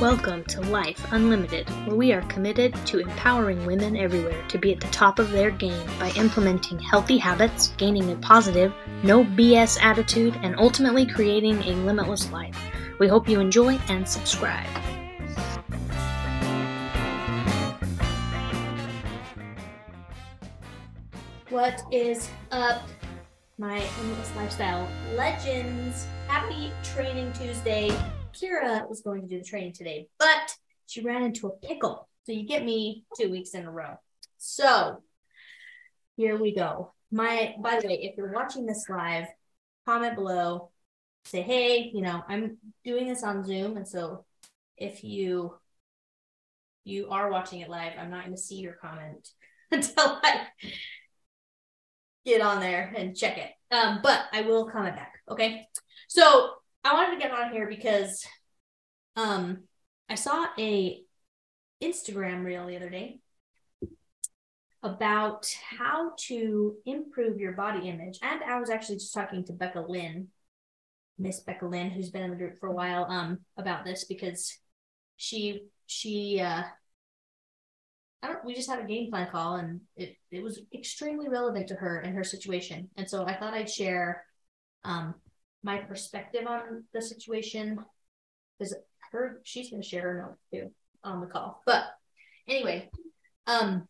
Welcome to Life Unlimited, where we are committed to empowering women everywhere to be at the top of their game by implementing healthy habits, gaining a positive, no BS attitude, and ultimately creating a limitless life. We hope you enjoy and subscribe. What is up, my limitless lifestyle legends? Happy Training Tuesday. Kira was going to do the training today, but she ran into a pickle. So you get me two weeks in a row. So here we go. My by the way, if you're watching this live, comment below, say, hey, you know, I'm doing this on Zoom. And so if you you are watching it live, I'm not going to see your comment until I get on there and check it. Um, but I will comment back. Okay. So I wanted to get on here because um I saw a Instagram reel the other day about how to improve your body image. And I was actually just talking to Becca Lynn, Miss Becca Lynn, who's been in the group for a while, um, about this because she she uh I don't we just had a game plan call and it, it was extremely relevant to her and her situation. And so I thought I'd share um my perspective on the situation because her she's gonna share her note too on the call. But anyway, um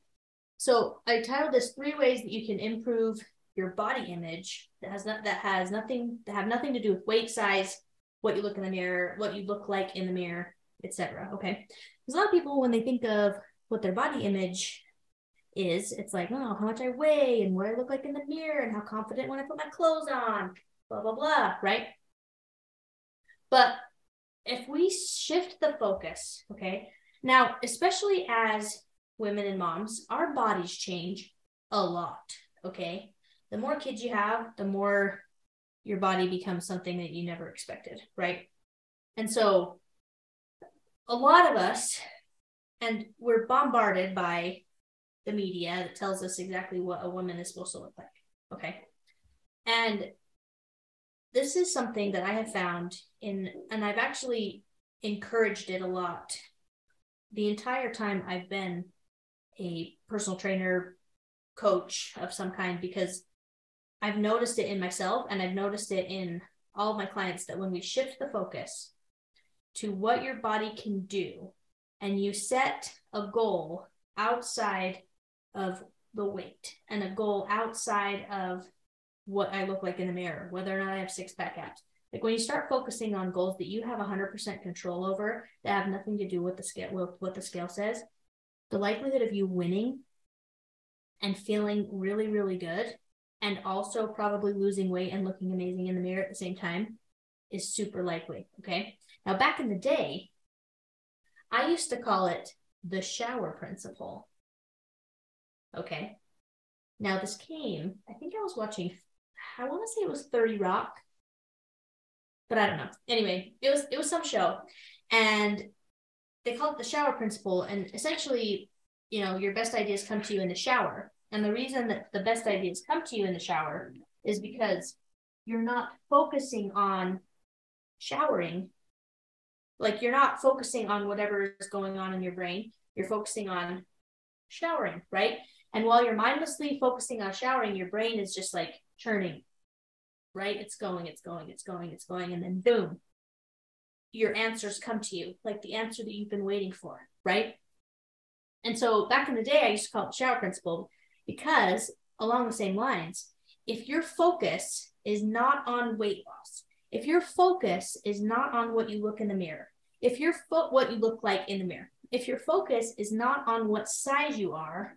so I titled this three ways that you can improve your body image that has not that has nothing that have nothing to do with weight size, what you look in the mirror, what you look like in the mirror, etc. Okay. Because a lot of people when they think of what their body image is, it's like, oh, how much I weigh and what I look like in the mirror and how confident when I put my clothes on, blah, blah, blah, right? But if we shift the focus, okay, now, especially as women and moms, our bodies change a lot, okay? The more kids you have, the more your body becomes something that you never expected, right? And so, a lot of us and we're bombarded by the media that tells us exactly what a woman is supposed to look like. Okay. And this is something that I have found in, and I've actually encouraged it a lot. The entire time I've been a personal trainer, coach of some kind, because I've noticed it in myself and I've noticed it in all of my clients that when we shift the focus to what your body can do and you set a goal outside of the weight and a goal outside of what I look like in the mirror, whether or not I have six pack abs. Like when you start focusing on goals that you have 100% control over that have nothing to do with the scale, with what the scale says, the likelihood of you winning and feeling really, really good and also probably losing weight and looking amazing in the mirror at the same time is super likely. Okay. Now, back in the day, I used to call it the shower principle. Okay. Now this came, I think I was watching, I want to say it was 30 Rock, but I don't know. Anyway, it was it was some show. And they call it the shower principle. And essentially, you know, your best ideas come to you in the shower. And the reason that the best ideas come to you in the shower is because you're not focusing on showering like you're not focusing on whatever is going on in your brain you're focusing on showering right and while you're mindlessly focusing on showering your brain is just like churning. Right? It's going it's going it's going it's going and then boom your answers come to you like the answer that you've been waiting for right? And so back in the day i used to call it the shower principle because along the same lines if your focus is not on weight loss if your focus is not on what you look in the mirror, if your foot what you look like in the mirror, if your focus is not on what size you are,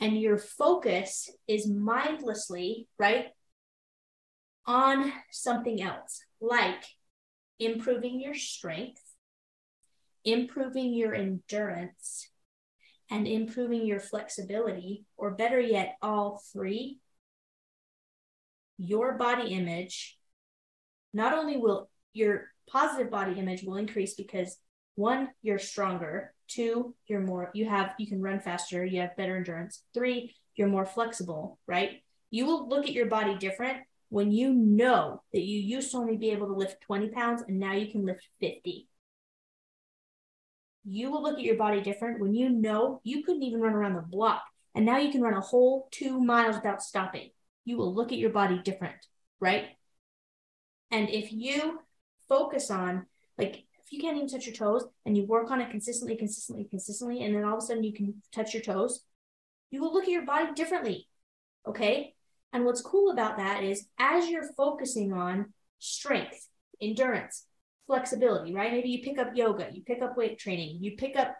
and your focus is mindlessly, right, on something else, like improving your strength, improving your endurance, and improving your flexibility, or better yet, all three, your body image not only will your positive body image will increase because one you're stronger two you're more you have you can run faster you have better endurance three you're more flexible right you will look at your body different when you know that you used to only be able to lift 20 pounds and now you can lift 50 you will look at your body different when you know you couldn't even run around the block and now you can run a whole two miles without stopping. You will look at your body different, right? And if you focus on, like, if you can't even touch your toes and you work on it consistently, consistently, consistently, and then all of a sudden you can touch your toes, you will look at your body differently. Okay. And what's cool about that is as you're focusing on strength, endurance, flexibility, right? Maybe you pick up yoga, you pick up weight training, you pick up,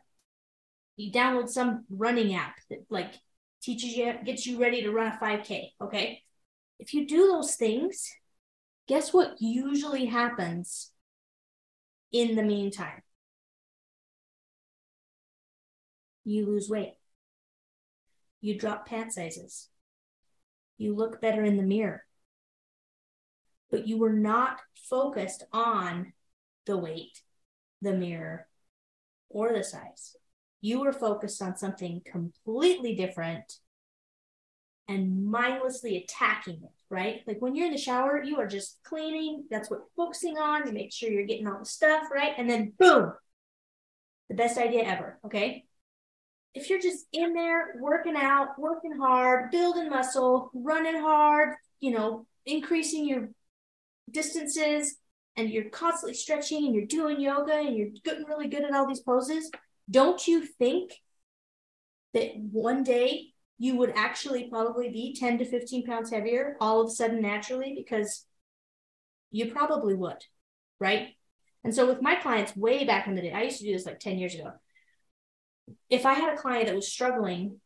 you download some running app that like teaches you, gets you ready to run a 5K. Okay. If you do those things, guess what usually happens in the meantime? You lose weight. You drop pant sizes. You look better in the mirror. But you were not focused on the weight, the mirror, or the size. You were focused on something completely different and mindlessly attacking it, right? Like when you're in the shower, you are just cleaning. That's what focusing on. You make sure you're getting all the stuff, right? And then boom, the best idea ever, okay? If you're just in there working out, working hard, building muscle, running hard, you know, increasing your distances, and you're constantly stretching and you're doing yoga and you're getting really good at all these poses, don't you think that one day you would actually probably be 10 to 15 pounds heavier all of a sudden naturally because you probably would, right? And so with my clients way back in the day, I used to do this like 10 years ago. If I had a client that was struggling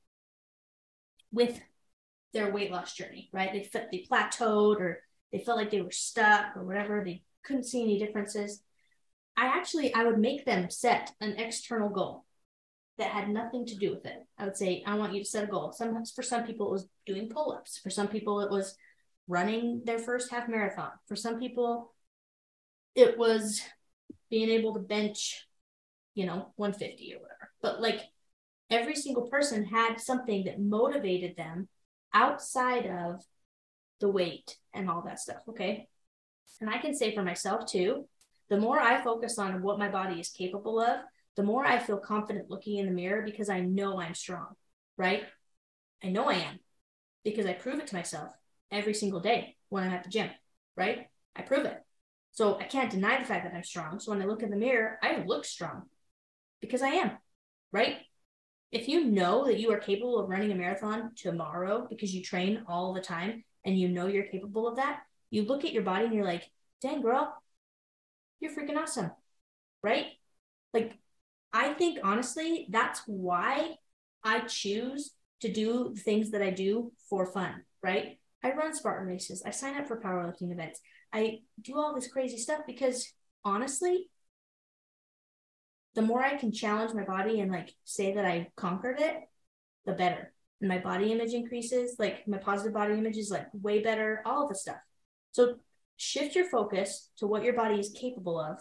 with their weight loss journey, right? They felt they plateaued or they felt like they were stuck or whatever, they couldn't see any differences. I actually I would make them set an external goal that had nothing to do with it. I would say, I want you to set a goal. Sometimes for some people, it was doing pull ups. For some people, it was running their first half marathon. For some people, it was being able to bench, you know, 150 or whatever. But like every single person had something that motivated them outside of the weight and all that stuff. Okay. And I can say for myself too, the more I focus on what my body is capable of, the more I feel confident looking in the mirror because I know I'm strong, right? I know I am because I prove it to myself every single day when I'm at the gym, right? I prove it. So I can't deny the fact that I'm strong. So when I look in the mirror, I look strong because I am, right? If you know that you are capable of running a marathon tomorrow because you train all the time and you know you're capable of that, you look at your body and you're like, dang, girl, you're freaking awesome, right? Like I think honestly, that's why I choose to do things that I do for fun, right? I run Spartan races. I sign up for powerlifting events. I do all this crazy stuff because honestly, the more I can challenge my body and like say that I conquered it, the better. And my body image increases, like my positive body image is like way better, all of the stuff. So shift your focus to what your body is capable of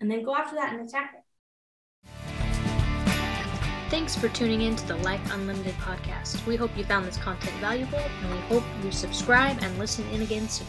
and then go after that and attack it. Thanks for tuning in to the Life Unlimited podcast. We hope you found this content valuable and we hope you subscribe and listen in again soon.